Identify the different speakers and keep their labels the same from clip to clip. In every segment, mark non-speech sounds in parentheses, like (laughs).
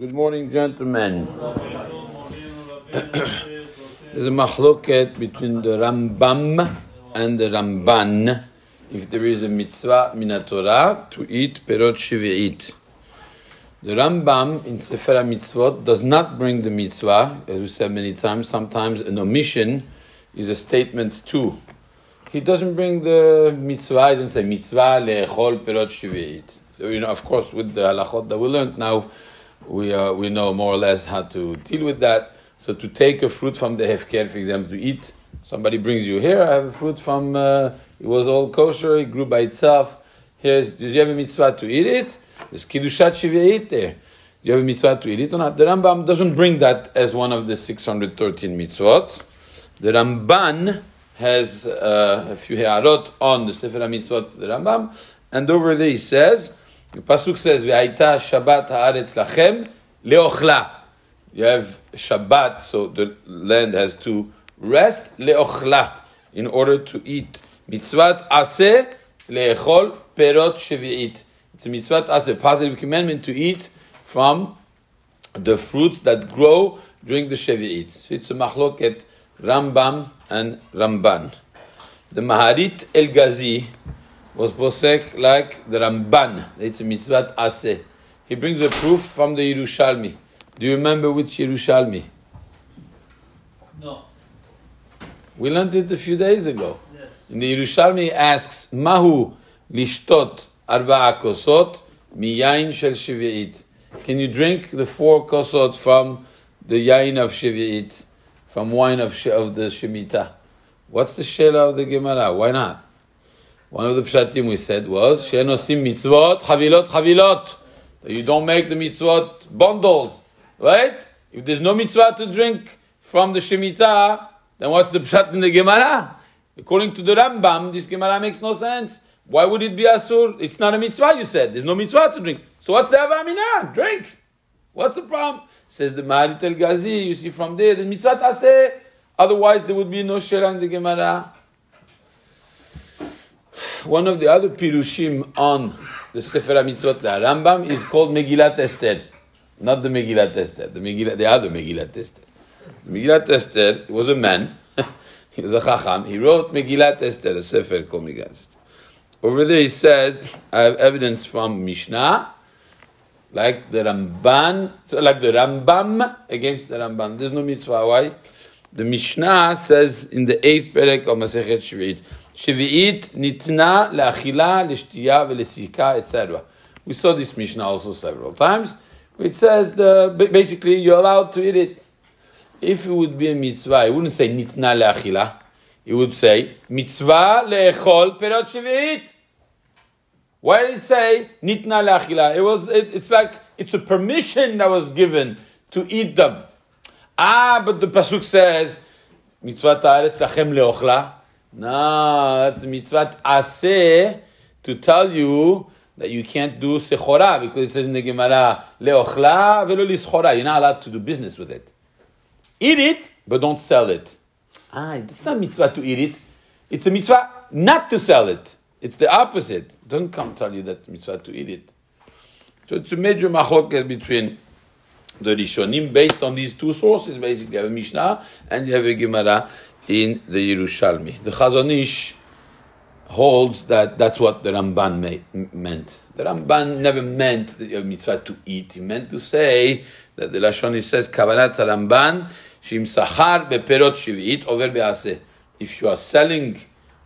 Speaker 1: Good morning, gentlemen. (clears throat) There's a machloket between the Rambam and the Ramban if there is a mitzvah min Torah to eat perot shvi'it. The Rambam in Sefer HaMitzvot does not bring the mitzvah, as we said many times. Sometimes an omission is a statement too. He doesn't bring the mitzvah, he doesn't say mitzvah le'echol perot shvi'it. You know, of course, with the halachot that we learned now, we, uh, we know more or less how to deal with that. So to take a fruit from the hefker, for example, to eat, somebody brings you here, I have a fruit from, uh, it was all kosher, it grew by itself. Here's, do you have a mitzvah to eat it? There's kiddushat shiviyit there. Do you have a mitzvah to eat it or not? The Rambam doesn't bring that as one of the 613 mitzvot. The Ramban has uh, a few ha'arot on the Sefer HaMitzvot, the Rambam, and over there he says, the pasuk says, "V'ayta Shabbat haaretz lachem leochla." You have Shabbat, so the land has to rest leochla in order to eat. Mitzvat aseh leechol perot shevi'it. It's a mitzvat aseh, positive commandment to eat from the fruits that grow during the shevi'it. So it's a machloket Rambam and Ramban. The Maharit Algazi was posek like the Ramban. It's a mitzvah aseh. He brings a proof from the Yerushalmi. Do you remember which Yerushalmi?
Speaker 2: No.
Speaker 1: We learned it a few days ago.
Speaker 2: Yes.
Speaker 1: In the Yerushalmi asks, Mahu lishtot arba'a kosot miyain shel shvi'it. Can you drink the four kosot from the yain of shvi'it, from wine of, of the shemitah? What's the shela of the Gemara? Why not? One of the pshatim we said was, she'enosim mitzvot chavilot chavilot. You don't make the mitzvot bundles, right? If there's no mitzvah to drink from the shemitah, then what's the pshat in the Gemara? According to the Rambam, this Gemara makes no sense. Why would it be asur? It's not a mitzvah, you said. There's no mitzvah to drink. So what's the avamina? Drink. What's the problem? Says the Maharit Algazi, you see from there, the mitzvah taseh. Otherwise, there would be no shera in the Gemara. One of the other pirushim on the Sefer HaMitzvot Rambam is called Megillat Esther. Not the Megillat Esther, the, Megillat, the other Megillat Esther. The Megillat Esther was a man, (laughs) he was a Chacham, he wrote Megillat Esther, a Sefer called Megillat Esther. Over there he says, I have evidence from Mishnah, like the Ramban, so like the Rambam against the Ramban. There's no mitzvah. Why? The Mishnah says in the eighth perek of Masechet Shvi'it, Shvi'it nitna le'achila, le'shtiya, ve'lesika, etc. We saw this Mishnah also several times. It says the basically you're allowed to eat it. If it would be a mitzvah, it wouldn't say nitna le'achila. It would say mitzvah le'echol perot shvi'it. Why did it say nitna le'achila? It was. It, it's like it's a permission that was given to eat them. Ah, but the pasuk says mitzvah ta'aretz lachem le'ochla. No, that's a mitzvah aseh to tell you that you can't do sechora because it says in the Gemara le'ochla velo lischora. You're not allowed to do business with it. Eat it, but don't sell it. Ah, it's not mitzvah to eat it. It's a mitzvah not to sell it. It's the opposite. Don't come tell you that mitzvah to eat it. So it's a major machloket between the Rishonim based on these two sources. Basically, you have a Mishnah and you have a Gemara in the Yerushalmi. The Chazon Ish holds that that's what the Ramban meant. The Ramban never meant you mitzvah to eat. He meant to say that the Lashon says, Kavanat Ramban, Shim Sachar beperot shivit over be'aseh. If you are selling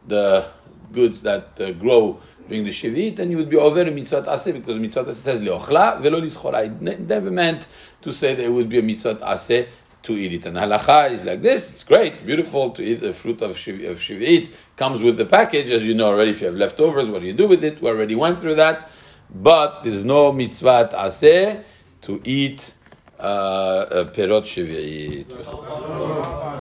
Speaker 1: the goods that uh, grow during the shivit, then you would be over mitzvah aseh because mitzvah aseh says leochla velo lischora. It never meant to say it would be a mitzvah aseh to eat it. And halacha is like this. It's great, beautiful to eat the fruit of, shiv- of shivit. Comes with the package, as you know already. If you have leftovers, what do you do with it? We already went through that. But there's no mitzvah aseh to eat uh, perot shivit.